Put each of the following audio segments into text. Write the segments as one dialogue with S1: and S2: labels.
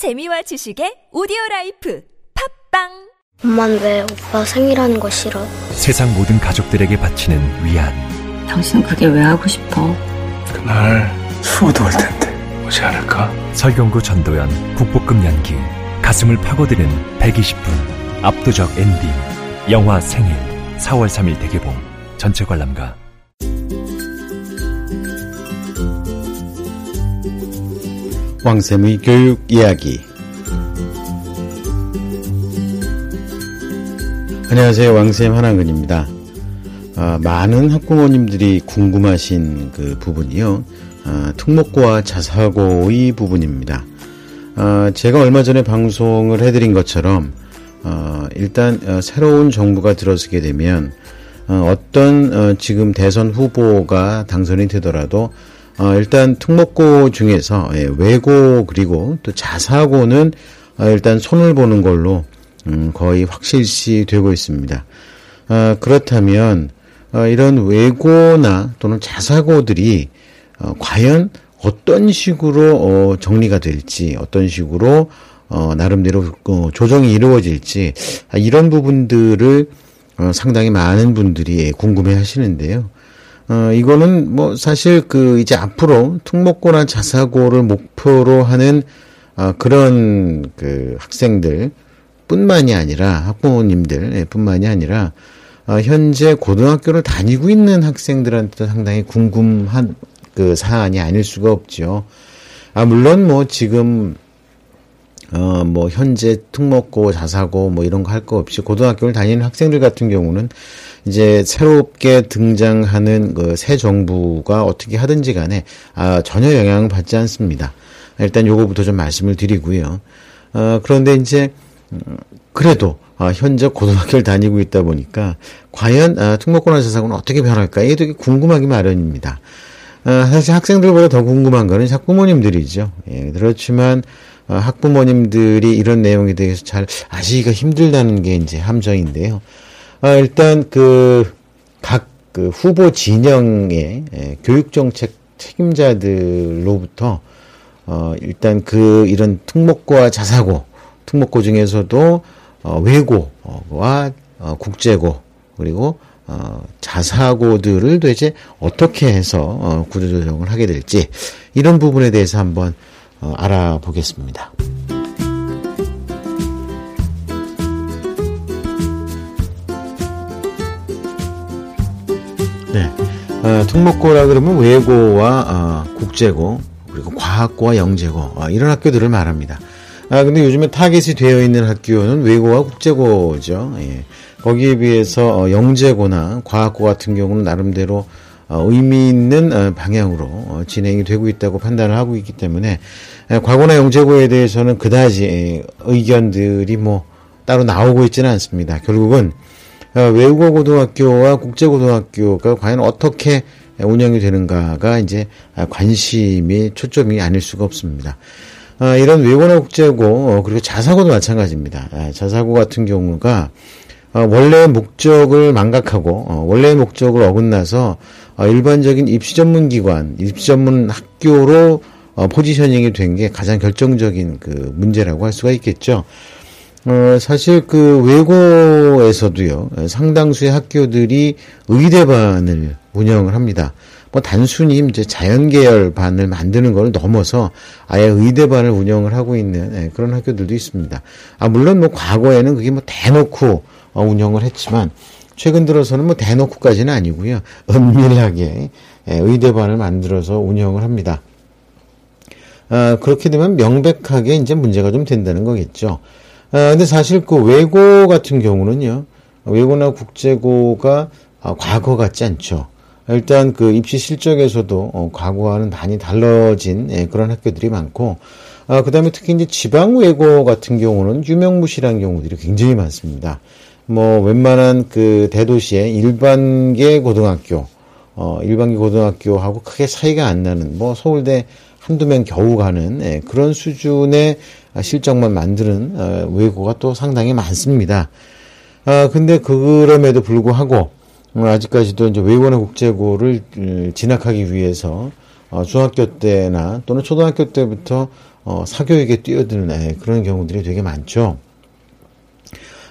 S1: 재미와 지식의 오디오 life 팟빵
S2: 엄만 왜 오빠 생일하는 거 싫어?
S3: 세상 모든 가족들에게 바치는 위안.
S4: 당신 그게 왜 하고 싶어?
S5: 그날 수호도 올 텐데 오지 않을까?
S3: 설경구 전도연 국보급 연기. 가슴을 파고드는 120분. 압도적 엔딩. 영화 생일. 4월 3일 대개봉. 전체 관람가.
S6: 왕쌤의 교육 이야기. 안녕하세요. 왕쌤 한한근입니다. 아, 많은 학부모님들이 궁금하신 그 부분이요. 아, 특목고와 자사고의 부분입니다. 아, 제가 얼마 전에 방송을 해드린 것처럼 어, 일단 어, 새로운 정부가 들어서게 되면 어, 어떤 어, 지금 대선 후보가 당선이 되더라도 어, 일단 특목고 중에서 예, 외고 그리고 또 자사고는 어, 일단 손을 보는 걸로 음, 거의 확실시 되고 있습니다. 어, 그렇다면 어, 이런 외고나 또는 자사고들이 어, 과연 어떤 식으로 어, 정리가 될지 어떤 식으로 어, 나름대로 어, 조정이 이루어질지 아, 이런 부분들을 어, 상당히 많은 분들이 궁금해 하시는데요. 어, 이거는 뭐 사실 그 이제 앞으로 특목고나 자사고를 목표로 하는 어, 그런 그 학생들 뿐만이 아니라 학부모님들 예, 뿐만이 아니라 어, 현재 고등학교를 다니고 있는 학생들한테도 상당히 궁금한 그 사안이 아닐 수가 없죠. 아 물론 뭐 지금 어, 뭐, 현재 특목고, 자사고, 뭐, 이런 거 할 거 없이 고등학교를 다니는 학생들 같은 경우는 이제 새롭게 등장하는 그 새 정부가 어떻게 하든지 간에, 아, 전혀 영향을 받지 않습니다. 일단 요거부터 좀 말씀을 드리고요. 어, 그런데 이제, 음, 그래도, 아, 현재 고등학교를 다니고 있다 보니까, 과연, 아, 특목고나 자사고는 어떻게 변할까? 이게 되게 궁금하기 마련입니다. 아, 사실 학생들보다 더 궁금한 거는 학부모님들이죠. 예, 그렇지만, 어, 학부모님들이 이런 내용에 대해서 잘 아시기가 힘들다는 게 이제 함정인데요. 어, 일단 그 각 그 후보 진영의 예, 교육 정책 책임자들로부터 어, 일단 그 이런 특목고와 자사고, 특목고 중에서도 어, 외고와 어, 국제고 그리고 어, 자사고들을 도대체 어떻게 해서 어, 구조조정을 하게 될지 이런 부분에 대해서 한번 어, 알아보겠습니다. 네. 어, 특목고라 그러면 외고와 어, 국제고 그리고 과학고와 영재고 어, 이런 학교들을 말합니다. 아 근데 요즘에 타겟이 되어 있는 학교는 외고와 국제고죠. 예. 거기에 비해서 어, 영재고나 과학고 같은 경우는 나름대로 어, 의미 있는 어, 방향으로 어, 진행이 되고 있다고 판단을 하고 있기 때문에 과거나 영재고에 대해서는 그다지 의견들이 뭐 따로 나오고 있지는 않습니다. 결국은 외국어 고등학교와 국제 고등학교가 과연 어떻게 운영이 되는가가 이제 관심이 초점이 아닐 수가 없습니다. 이런 외고나 국제고 그리고 자사고도 마찬가지입니다. 자사고 같은 경우가 원래의 목적을 망각하고 원래의 목적을 어긋나서 일반적인 입시 전문 기관, 입시 전문 학교로 포지셔닝이 된 게 가장 결정적인 그 문제라고 할 수가 있겠죠. 어, 사실 그 외고에서도요, 상당수의 학교들이 의대반을 운영을 합니다. 뭐 단순히 이제 자연계열 반을 만드는 걸 넘어서 아예 의대반을 운영을 하고 있는 그런 학교들도 있습니다. 아, 물론 뭐 과거에는 그게 뭐 대놓고 운영을 했지만 최근 들어서는 뭐 대놓고까지는 아니고요. 은밀하게 의대반을 만들어서 운영을 합니다. 아, 그렇게 되면 명백하게 이제 문제가 좀 된다는 거겠죠. 아, 근데 사실 그 외고 같은 경우는요. 외고나 국제고가 아, 과거 같지 않죠. 일단 그 입시 실적에서도 어, 과거와는 많이 달라진 예, 그런 학교들이 많고, 아, 그 다음에 특히 이제 지방 외고 같은 경우는 유명무실한 경우들이 굉장히 많습니다. 뭐 웬만한 그 대도시의 일반계 고등학교, 어, 일반계 고등학교하고 크게 차이가 안 나는 뭐 서울대 한두 명 겨우 가는 예, 그런 수준의 실적만 만드는 어, 외고가 또 상당히 많습니다. 아, 근데 그럼에도 불구하고 어, 아직까지도 이제 외고나 국제고를 음, 진학하기 위해서 어, 중학교 때나 또는 초등학교 때부터 어, 사교육에 뛰어드는 예, 그런 경우들이 되게 많죠.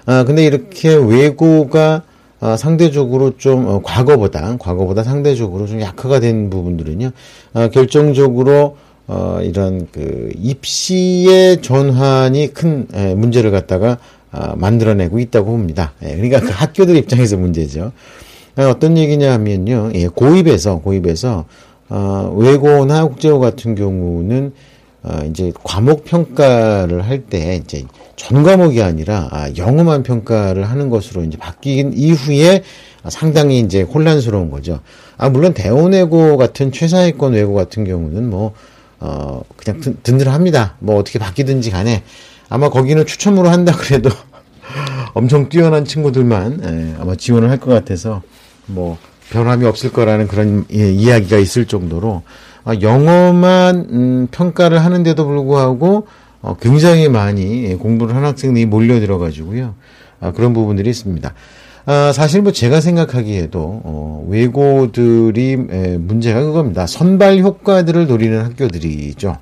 S6: 아, 근데 이렇게 외고가 아, 상대적으로 좀 어, 과거보다 과거보다 상대적으로 좀 약화가 된 부분들은요. 아, 결정적으로 어, 이런 그 입시의 전환이 큰 에, 문제를 갖다가 아, 만들어내고 있다고 봅니다. 예, 그러니까 그 학교들 입장에서 문제죠. 아, 어떤 얘기냐 하면요. 예, 고입에서 고입에서 어, 외고나 국제고 같은 경우는 어, 이제 과목 평가를 할 때 이제 전 과목이 아니라 아, 영어만 평가를 하는 것으로 이제 바뀐 이후에 상당히 이제 혼란스러운 거죠. 아 물론 대원외고 같은 최상위권 외고 같은 경우는 뭐 어, 그냥 든, 든든합니다. 뭐 어떻게 바뀌든지 간에 아마 거기는 추첨으로 한다 그래도 엄청 뛰어난 친구들만 예, 아마 지원을 할 것 같아서 뭐 변함이 없을 거라는 그런 예, 이야기가 있을 정도로 아, 영어만 음, 평가를 하는데도 불구하고 어, 굉장히 많이 예, 공부를 한 학생들이 몰려들어 가지고요. 아, 그런 부분들이 있습니다. 아, 사실 뭐 제가 생각하기에도 어, 외고들이 에, 문제가 그겁니다. 선발 효과들을 노리는 학교들이죠.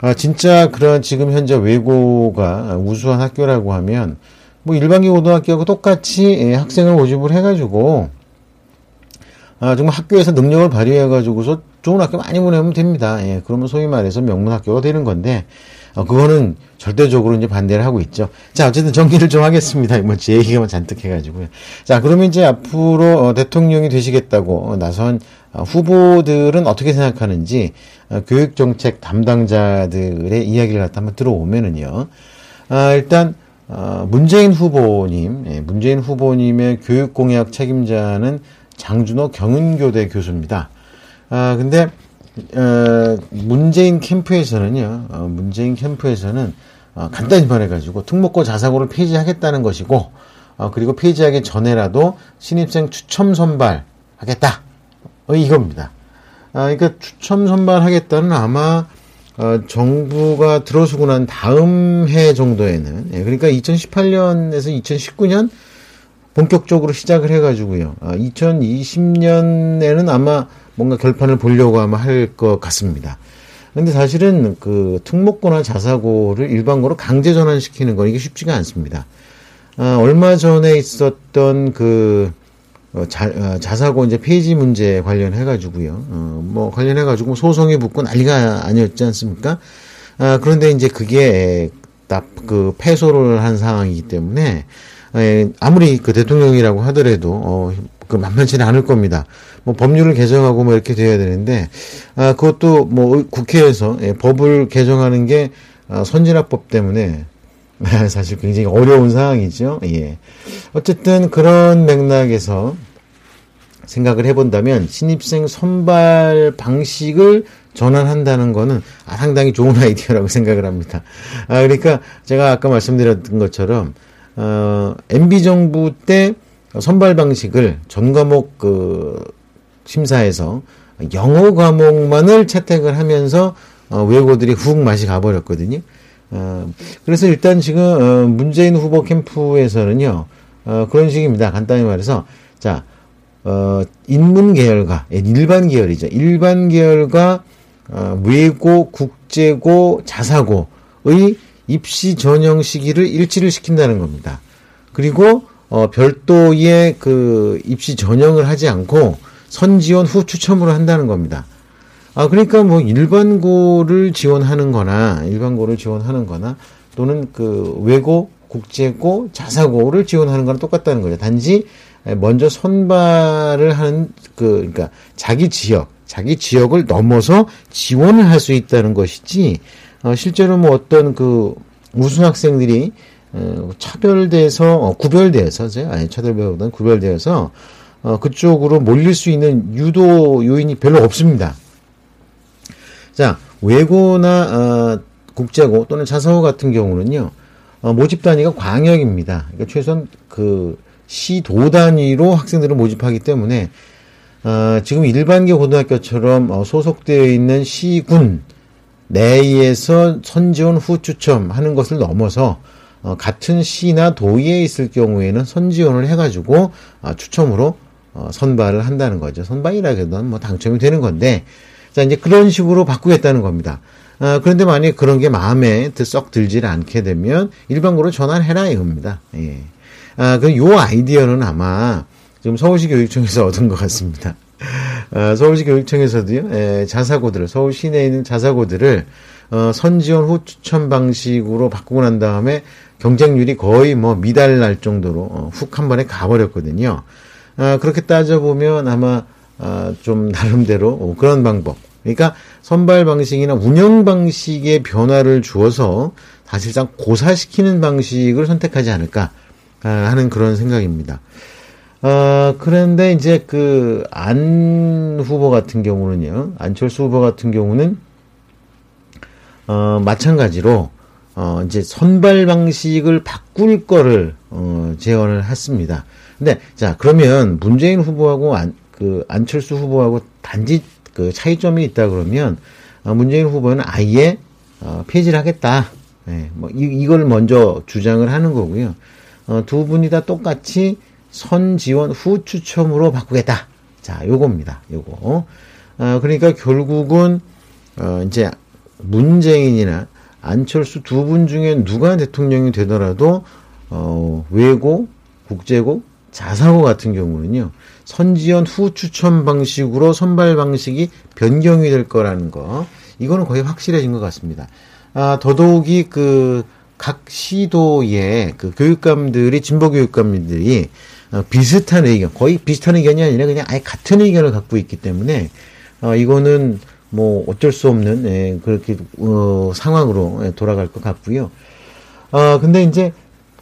S6: 아, 진짜 그런 지금 현재 외고가 우수한 학교라고 하면 뭐 일반기 고등학교하고 똑같이 예, 학생을 모집을 해가지고 아, 정말 학교에서 능력을 발휘해가지고서 좋은 학교 많이 보내면 됩니다. 예, 그러면 소위 말해서 명문 학교가 되는 건데, 어, 그거는 절대적으로 이제 반대를 하고 있죠. 자, 어쨌든 정리를 좀 하겠습니다. 뭐, 제 얘기가 잔뜩 해가지고요. 자, 그러면 이제 앞으로 어, 대통령이 되시겠다고 어, 나선 어, 후보들은 어떻게 생각하는지, 어, 교육정책 담당자들의 이야기를 갖다 한번 들어오면은요. 아, 일단, 어, 문재인 후보님, 예, 문재인 후보님의 교육 공약 책임자는 장준호 경은교대 교수입니다. 아, 근데, 어, 문재인 캠프에서는요, 어, 문재인 캠프에서는, 어, 간단히 말해가지고, 특목고 자사고를 폐지하겠다는 것이고, 어, 그리고 폐지하기 전에라도 신입생 추첨 선발 하겠다. 어, 이겁니다. 아, 그러니까 추첨 선발 하겠다는 아마, 어, 정부가 들어서고 난 다음 해 정도에는, 예, 그러니까 2018년에서 2019년 본격적으로 시작을 해가지고요. 아, 2020년에는 아마 뭔가 결판을 보려고 아마 할 것 같습니다. 근데 사실은 그 특목고나 자사고를 일반고로 강제 전환시키는 건 이게 쉽지가 않습니다. 아, 얼마 전에 있었던 그 어, 자, 어, 자사고 이제 폐지 문제 관련해 가지고요. 어, 뭐 관련해 가지고 소송이 붙고 난리가 아니었지 않습니까? 아, 그런데 이제 그게 딱그 패소를 한 상황이기 때문에 에, 아무리 그 대통령이라고 하더라도 어, 그 만만치는 않을 겁니다. 뭐 법률을 개정하고 뭐 이렇게 돼야 되는데 아, 그것도 뭐 국회에서 예, 법을 개정하는 게 아, 선진화법 때문에 사실 굉장히 어려운 상황이죠. 예. 어쨌든 그런 맥락에서 생각을 해본다면 신입생 선발 방식을 전환한다는 거는 아, 상당히 좋은 아이디어라고 생각을 합니다. 아, 그러니까 제가 아까 말씀드렸던 것처럼 어, MB 정부 때 선발 방식을 전 과목 그 심사에서 영어 과목만을 채택을 하면서 어, 외고들이 훅 맛이 가버렸거든요. 어, 그래서 일단 지금 어, 문재인 후보 캠프에서는요 어, 그런 식입니다. 간단히 말해서 자 어, 인문 계열과 예, 일반 계열이죠. 일반 계열과 어, 외고, 국제고, 자사고의 입시 전형 시기를 일치를 시킨다는 겁니다. 그리고 어, 별도의 그 입시 전형을 하지 않고 선지원 후 추첨으로 한다는 겁니다. 아, 그러니까 뭐 일반고를 지원하는 거나, 일반고를 지원하는 거나, 또는 그 외고, 국제고, 자사고를 지원하는 거랑 똑같다는 거죠. 단지 먼저 선발을 하는 그, 그러니까 자기 지역, 자기 지역을 넘어서 지원을 할 수 있다는 것이지, 어, 실제로 뭐 어떤 그 우수 학생들이 어, 차별돼서, 어, 구별돼서, 아니, 차별보다는 구별되어서, 어, 그쪽으로 몰릴 수 있는 유도 요인이 별로 없습니다. 자, 외고나 어, 국제고 또는 자사고 같은 경우는요, 어, 모집 단위가 광역입니다. 그러니까 최소한 그 시도 단위로 학생들을 모집하기 때문에 어, 지금 일반계 고등학교처럼 어, 소속되어 있는 시군 내에서 선지원 후 추첨하는 것을 넘어서 어, 같은 시나 도의에 있을 경우에는 선지원을 해가지고 어, 추첨으로 어, 선발을 한다는 거죠. 선발이라 해도 뭐 당첨이 되는 건데 자, 이제 그런 식으로 바꾸겠다는 겁니다. 아, 그런데 만약에 그런 게 마음에 썩 들질 않게 되면 일반고로 전환을 해라 이겁니다. 예. 아, 그요 아이디어는 아마 지금 서울시 교육청에서 얻은 것 같습니다. 아, 서울시 교육청에서도요, 예, 자사고들을, 서울 시내에 있는 자사고들을, 어, 선지원 후 추천 방식으로 바꾸고 난 다음에 경쟁률이 거의 뭐 미달 날 정도로 어, 훅한 번에 가버렸거든요. 아, 그렇게 따져보면 아마, 아, 좀 나름대로 어, 그런 방법. 그러니까 선발 방식이나 운영 방식의 변화를 주어서 사실상 고사시키는 방식을 선택하지 않을까 아, 하는 그런 생각입니다. 어, 그런데 이제 그 안 후보 같은 경우는요, 안철수 후보 같은 경우는 어, 마찬가지로 어, 이제 선발 방식을 바꿀 거를 어, 제언을 했습니다. 근데 자 그러면 문재인 후보하고 안, 그 안철수 후보하고 단지 그 차이점이 있다 그러면 어, 문재인 후보는 아예 어, 폐지를 하겠다. 네, 뭐 이, 이걸 먼저 주장을 하는 거고요. 어, 두 분이 다 똑같이 선 지원 후 추첨으로 바꾸겠다. 자, 요겁니다. 요거. 어, 그러니까 결국은 어, 이제 문재인이나 안철수 두 분 중에 누가 대통령이 되더라도 어, 외고, 국제고, 자사고 같은 경우는요. 선지연 후 추천 방식으로 선발 방식이 변경이 될 거라는 거. 이거는 거의 확실해진 것 같습니다. 아, 더더욱이 그 각 시도의 그 교육감들이 진보 교육감들이 어, 비슷한 의견, 거의 비슷한 의견이 아니라 그냥 아예 같은 의견을 갖고 있기 때문에 어, 이거는 뭐 어쩔 수 없는 예, 그렇게 어, 상황으로 예, 돌아갈 것 같고요. 어, 근데 이제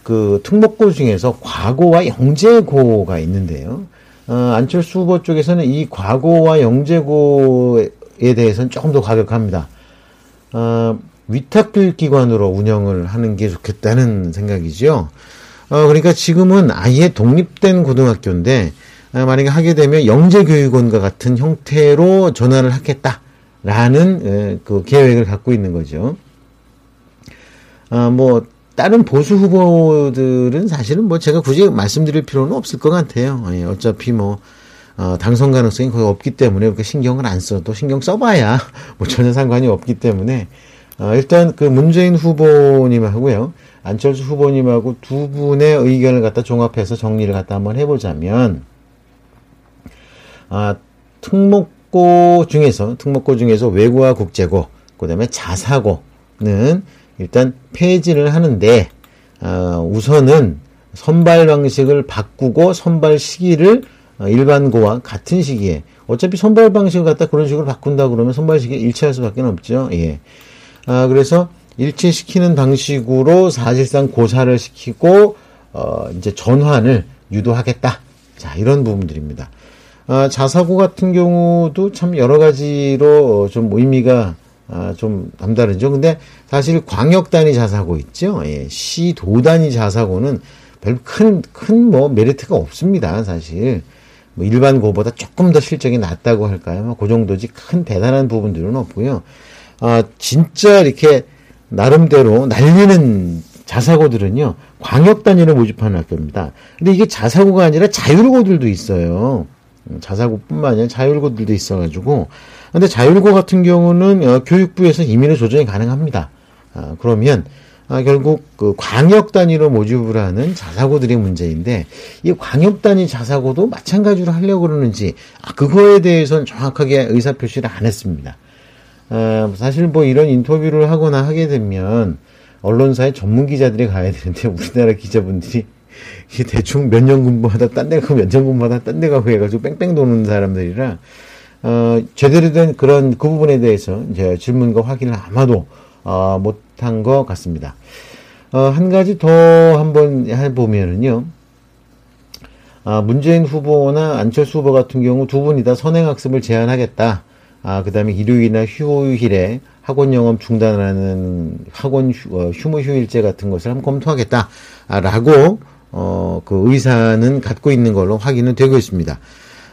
S6: 그 특목고 중에서 과고와 영재고가 있는데요. 어, 안철수 후보 쪽에서는 이 과고와 영재고에 대해서는 조금 더 가격합니다. 어, 위탁교육기관으로 운영을 하는 게 좋겠다는 생각이죠. 어, 그러니까 지금은 아예 독립된 고등학교인데, 어, 만약에 하게 되면 영재교육원과 같은 형태로 전환을 하겠다라는 에, 그 계획을 갖고 있는 거죠. 어, 뭐, 다른 보수 후보들은 사실은 뭐 제가 굳이 말씀드릴 필요는 없을 것 같아요. 예, 어차피 뭐, 어, 당선 가능성이 거의 없기 때문에 그렇게 신경을 안 써도 신경 써봐야 뭐 전혀 상관이 없기 때문에 어, 일단 그 문재인 후보님하고요. 안철수 후보님하고 두 분의 의견을 갖다 종합해서 정리를 갖다 한번 해보자면, 아, 특목고 중에서, 특목고 중에서 외고와 국제고, 그 다음에 자사고는 일단 폐지를 하는데, 어, 우선은 선발 방식을 바꾸고 선발 시기를 어, 일반고와 같은 시기에 어차피 선발 방식을 갖다 그런 식으로 바꾼다 그러면 선발 시기 일치할 수밖에 없죠. 예. 아, 그래서 일치시키는 방식으로 사실상 고사를 시키고 어, 이제 전환을 유도하겠다. 자, 이런 부분들입니다. 아, 자사고 같은 경우도 참 여러 가지로 좀 의미가 아, 좀 남다르죠. 근데 사실 광역 단위 자사고 있죠. 예, 시도 단위 자사고는 별 큰, 큰 뭐 메리트가 없습니다. 사실. 뭐 일반 고보다 조금 더 실적이 낮다고 할까요? 뭐그 정도지 큰 대단한 부분들은 없고요. 아, 진짜 이렇게 나름대로 날리는 자사고들은요, 광역 단위로 모집하는 학교입니다. 근데 이게 자사고가 아니라 자율고들도 있어요. 음, 자사고뿐만 아니라 자율고들도 있어가지고. 근데 자율고 같은 경우는 어, 교육부에서 임의로 조정이 가능합니다. 아, 그러면 아, 결국 그 광역 단위로 모집을 하는 자사고들의 문제인데 이 광역 단위 자사고도 마찬가지로 하려고 그러는지 아, 그거에 대해서는 정확하게 의사 표시를 안 했습니다. 아, 사실 뭐 이런 인터뷰를 하거나 하게 되면 언론사의 전문 기자들이 가야 되는데 우리나라 기자분들이 대충 몇 년 근무하다 딴 데 가고 몇 년 근무하다 딴 데 가고 해가지고 뺑뺑 도는 사람들이라 어, 제대로 된 그런 그 부분에 대해서 이제 질문과 확인을 아마도 어, 못한 것 같습니다. 어, 한 가지 더 한번 해보면은요. 아, 문재인 후보나 안철수 후보 같은 경우 두 분이 다 선행학습을 제한하겠다. 아, 그 다음에 일요일이나 휴일에 학원 영업 중단하는 학원 휴, 어, 휴무 휴일제 같은 것을 한번 검토하겠다. 아, 라고, 어, 그 의사는 갖고 있는 걸로 확인은 되고 있습니다.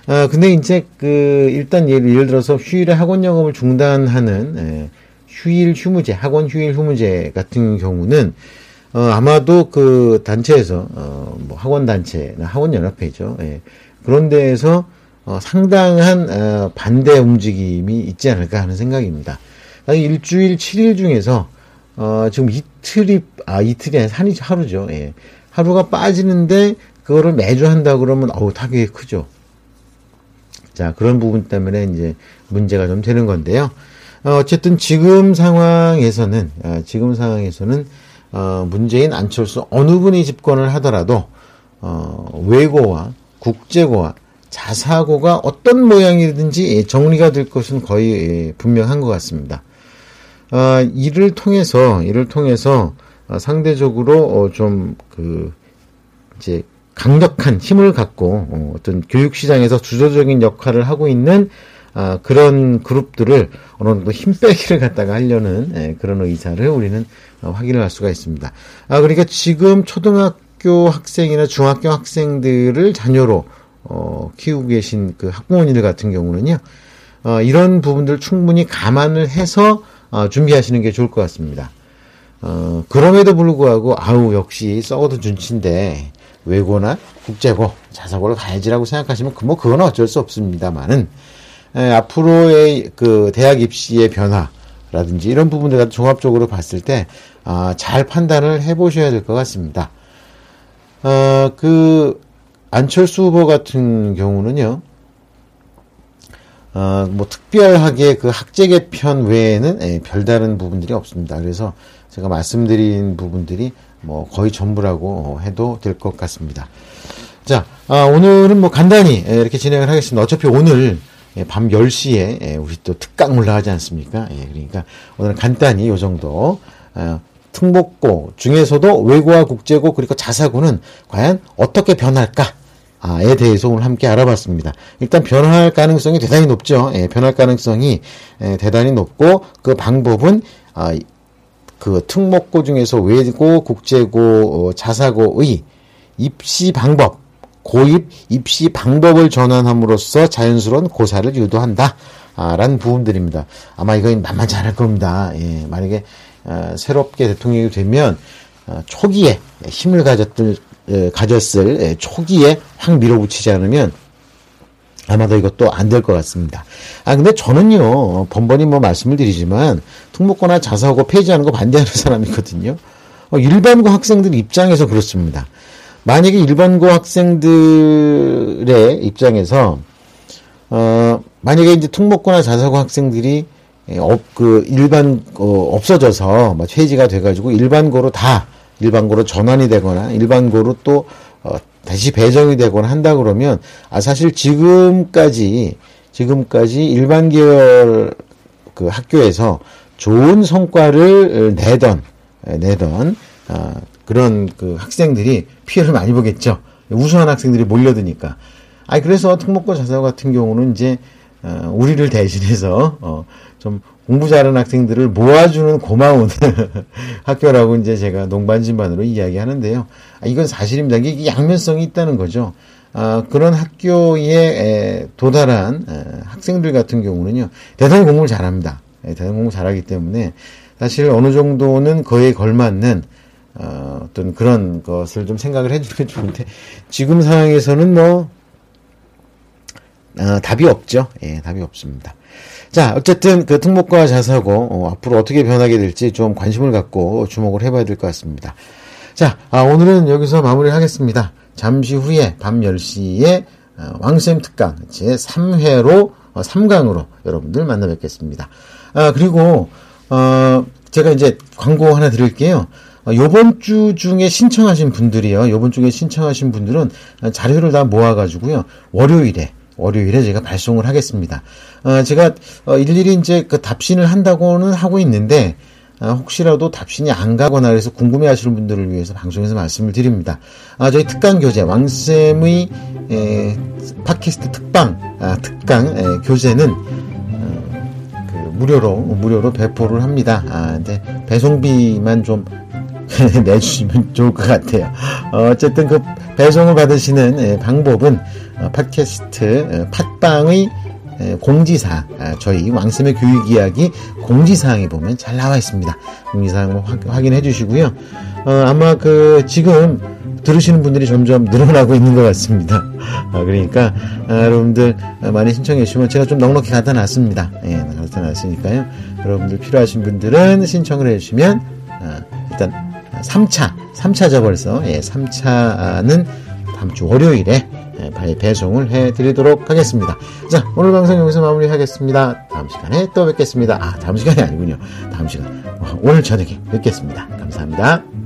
S6: 아, 근데 이제 그, 일단 예를, 예를 들어서 휴일에 학원 영업을 중단하는, 예, 휴일 휴무제, 학원 휴일 휴무제 같은 경우는, 어, 아마도 그 단체에서, 어, 뭐 학원 단체나 학원 연합회죠. 예, 그런 데에서 어, 상당한 어, 반대 움직임이 있지 않을까 하는 생각입니다. 아니, 일주일 7일 중에서, 어, 지금 이틀이, 아, 이틀이 아니라 한, 하루죠. 예. 하루가 빠지는데, 그거를 매주 한다 그러면, 어우, 타격이 크죠. 자, 그런 부분 때문에 이제 문제가 좀 되는 건데요. 어, 어쨌든 지금 상황에서는, 어, 지금 상황에서는, 어, 문재인 안철수 어느 분이 집권을 하더라도, 어, 외고와 국제고와 자사고가 어떤 모양이든지 정리가 될 것은 거의 예, 분명한 것 같습니다. 어, 이를 통해서, 이를 통해서, 어, 상대적으로, 어, 좀, 그, 이제, 강력한 힘을 갖고, 어, 어떤 교육 시장에서 주도적인 역할을 하고 있는, 아, 그런 그룹들을 어느 정도 힘 빼기를 갖다가 하려는 예, 그런 의사를 우리는 어, 확인을 할 수가 있습니다. 아, 그러니까 지금 초등학교 학생이나 중학교 학생들을 자녀로 어, 키우고 계신 그 학부모님들 같은 경우는요, 어, 이런 부분들 충분히 감안을 해서 어, 준비하시는 게 좋을 것 같습니다. 어, 그럼에도 불구하고 아우 역시 썩어도 준치인데 외고나 국제고 자사고를 가야지라고 생각하시면 그 뭐 그건 어쩔 수 없습니다만은 에, 앞으로의 그 대학 입시의 변화라든지 이런 부분들 종합적으로 봤을 때 아, 잘 판단을 해보셔야 될 것 같습니다. 어, 그 안철수 후보 같은 경우는요. 어, 뭐 특별하게 그 학제 개편 외에는 예, 별다른 부분들이 없습니다. 그래서 제가 말씀드린 부분들이 뭐 거의 전부라고 해도 될 것 같습니다. 자, 아, 오늘은 뭐 간단히 예, 이렇게 진행을 하겠습니다. 어차피 오늘 예, 밤 10시에 예, 우리 또 특강 올라가지 않습니까? 예, 그러니까 오늘은 간단히 요 정도 어, 특목고 중에서도 외고와 국제고 그리고 자사고는 과연 어떻게 변할까? 에 대해서 오늘 함께 알아봤습니다. 일단 변할 가능성이 대단히 높죠. 예, 변할 가능성이 예, 대단히 높고 그 방법은 아, 그 특목고 중에서 외고, 국제고, 어, 자사고의 입시 방법, 고입 입시 방법을 전환함으로써 자연스러운 고사를 유도한다. 아, 라는 부분들입니다. 아마 이건 만만치 않을 겁니다. 예, 만약에 어, 새롭게 대통령이 되면 어, 초기에 힘을 가졌들 예, 가졌을 예, 초기에 확 밀어붙이지 않으면 아마도 이것도 안 될 것 같습니다. 아, 근데 저는요, 번번이 뭐 말씀을 드리지만, 특목고나 자사고 폐지하는 거 반대하는 사람이거든요. 어, 일반고 학생들 입장에서 그렇습니다. 만약에 일반고 학생들의 입장에서, 어, 만약에 이제 특목고나 자사고 학생들이, 예, 업, 그, 일반, 어, 없어져서, 뭐, 폐지가 돼가지고 일반고로 다 일반고로 전환이 되거나 일반고로 또 어, 다시 배정이 되거나 한다 그러면 아 사실 지금까지 지금까지 일반 계열 그 학교에서 좋은 성과를 내던 내던 어, 그런 그 학생들이 피해를 많이 보겠죠. 우수한 학생들이 몰려드니까. 아 그래서 특목고 자사 같은 경우는 이제 어, 우리를 대신해서 어, 좀 공부 잘하는 학생들을 모아주는 고마운 학교라고 이제 제가 농반진반으로 이야기하는데요. 아, 이건 사실입니다. 이게 양면성이 있다는 거죠. 아, 그런 학교에 에, 도달한 에, 학생들 같은 경우는요, 대단히 공부를 잘합니다. 에, 대단히 공부 잘하기 때문에 사실 어느 정도는 거에 걸맞는 어, 어떤 그런 것을 좀 생각을 해주면 좋은데 지금 상황에서는 뭐 어, 답이 없죠. 예, 답이 없습니다. 자, 어쨌든 그 특목과 자사고 어, 앞으로 어떻게 변하게 될지 좀 관심을 갖고 주목을 해봐야 될 것 같습니다. 자, 아, 오늘은 여기서 마무리를 하겠습니다. 잠시 후에 밤 10시에 어, 왕쌤 특강 제 3회로 어, 3강으로 여러분들 만나 뵙겠습니다. 아, 그리고 어, 제가 이제 광고 하나 드릴게요. 어, 요번 주 중에 신청하신 분들이요. 요번 주에 신청하신 분들은 자료를 다 모아가지고요. 월요일에 월요일에 제가 발송을 하겠습니다. 어, 제가 어, 일일이 이제 그 답신을 한다고는 하고 있는데 어, 혹시라도 답신이 안 가거나 그래서 궁금해하시는 분들을 위해서 방송에서 말씀을 드립니다. 아, 저희 특강 교재 왕쌤의 에, 팟캐스트 특방 아, 특강 에, 교재는 어, 그 무료로 무료로 배포를 합니다. 아, 근데 배송비만 좀 내주시면 좋을 것 같아요. 어, 어쨌든 그 배송을 받으시는 에, 방법은 어, 팟캐스트 어, 팟빵의 공지사항 아, 저희 왕쌤의 교육 이야기 공지사항에 보면 잘 나와 있습니다. 공지사항 확인해 주시고요. 어, 아마 그 지금 들으시는 분들이 점점 늘어나고 있는 것 같습니다. 아, 그러니까 아, 여러분들 많이 신청해 주시면 제가 좀 넉넉히 갖다 놨습니다. 예, 갖다 놨으니까요. 여러분들 필요하신 분들은 신청을 해 주시면 아, 일단 3차, 3차죠 벌써. 예, 3차는 다음 주 월요일에 예, 배송을 해드리도록 하겠습니다. 자, 오늘 방송 여기서 마무리하겠습니다. 다음 시간에 또 뵙겠습니다. 아, 다음 시간이 아니군요. 다음 시간. 오늘 저녁에 뵙겠습니다. 감사합니다.